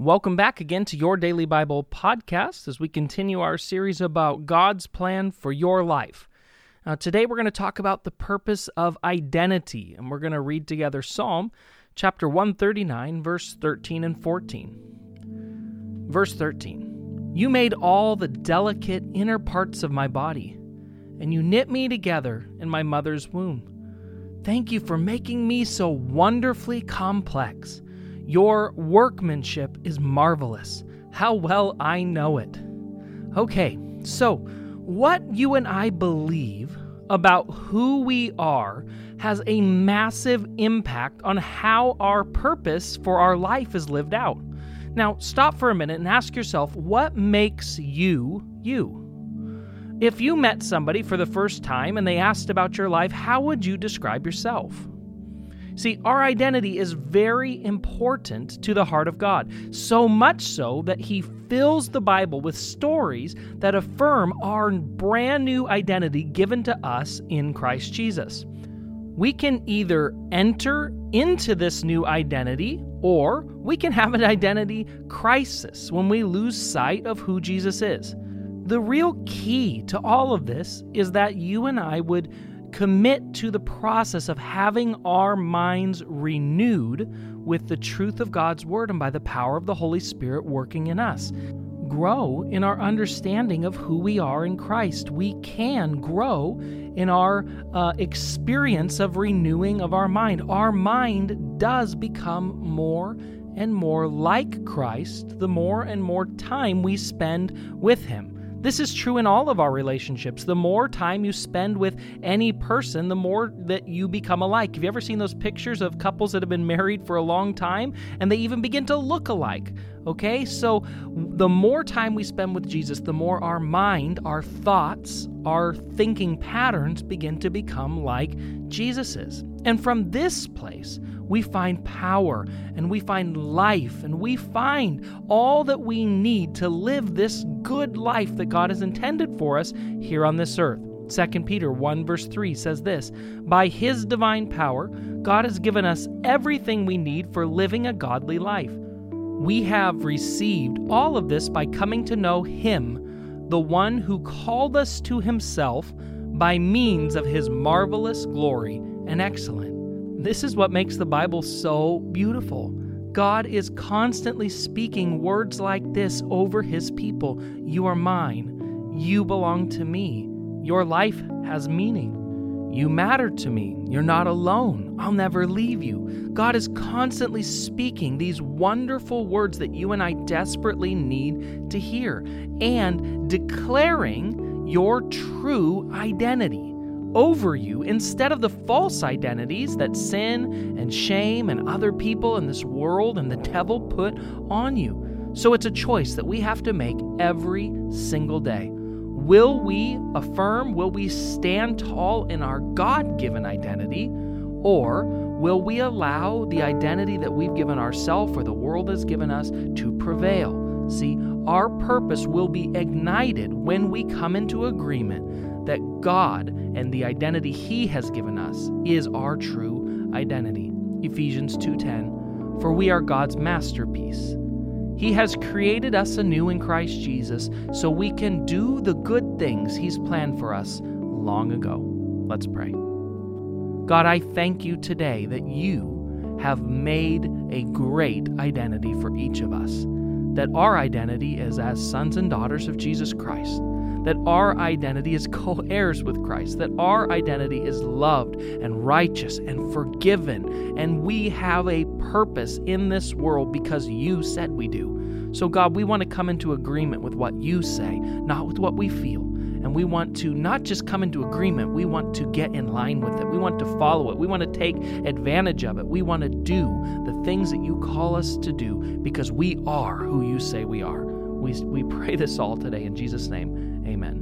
Welcome back again to your Daily Bible podcast as we continue our series about God's plan for your life. Now, today we're going to talk about the purpose of identity, and we're going to read together Psalm chapter 139, verse 13 and 14. Verse 13 You made all the delicate inner parts of my body, and you knit me together in my mother's womb. Thank you for making me so wonderfully complex. Your workmanship is marvelous. How well I know it. Okay, so what you and I believe about who we are has a massive impact on how our purpose for our life is lived out. Now, stop for a minute and ask yourself what makes you you? If you met somebody for the first time and they asked about your life, how would you describe yourself? See, our identity is very important to the heart of God, so much so that He fills the Bible with stories that affirm our brand new identity given to us in Christ Jesus. We can either enter into this new identity or we can have an identity crisis when we lose sight of who Jesus is. The real key to all of this is that you and I would commit to the process of having our minds renewed with the truth of God's Word and by the power of the Holy Spirit working in us. Grow in our understanding of who we are in Christ. We can grow in our uh, experience of renewing of our mind. Our mind does become more and more like Christ the more and more time we spend with Him. This is true in all of our relationships. The more time you spend with any person, the more that you become alike. Have you ever seen those pictures of couples that have been married for a long time and they even begin to look alike? Okay, so the more time we spend with Jesus, the more our mind, our thoughts, our thinking patterns begin to become like Jesus's. And from this place, we find power and we find life and we find all that we need to live this good life that God has intended for us here on this earth. 2 Peter 1 verse 3 says this By his divine power, God has given us everything we need for living a godly life. We have received all of this by coming to know him, the one who called us to himself by means of his marvelous glory and excellent. This is what makes the Bible so beautiful. God is constantly speaking words like this over his people You are mine. You belong to me. Your life has meaning. You matter to me. You're not alone. I'll never leave you. God is constantly speaking these wonderful words that you and I desperately need to hear and declaring your true identity over you instead of the false identities that sin and shame and other people in this world and the devil put on you. So it's a choice that we have to make every single day. Will we affirm, will we stand tall in our God given identity, or will we allow the identity that we've given ourselves or the world has given us to prevail? See, our purpose will be ignited when we come into agreement that God and the identity he has given us is our true identity. Ephesians 2:10 For we are God's masterpiece. He has created us anew in Christ Jesus so we can do the good things he's planned for us long ago. Let's pray. God, I thank you today that you have made a great identity for each of us that our identity is as sons and daughters of Jesus Christ, that our identity is co heirs with Christ, that our identity is loved and righteous and forgiven, and we have a purpose in this world because you said we do. So, God, we want to come into agreement with what you say, not with what we feel. And we want to not just come into agreement, we want to get in line with it. We want to follow it. We want to take advantage of it. We want to do the things that you call us to do because we are who you say we are. We, we pray this all today in Jesus' name. Amen.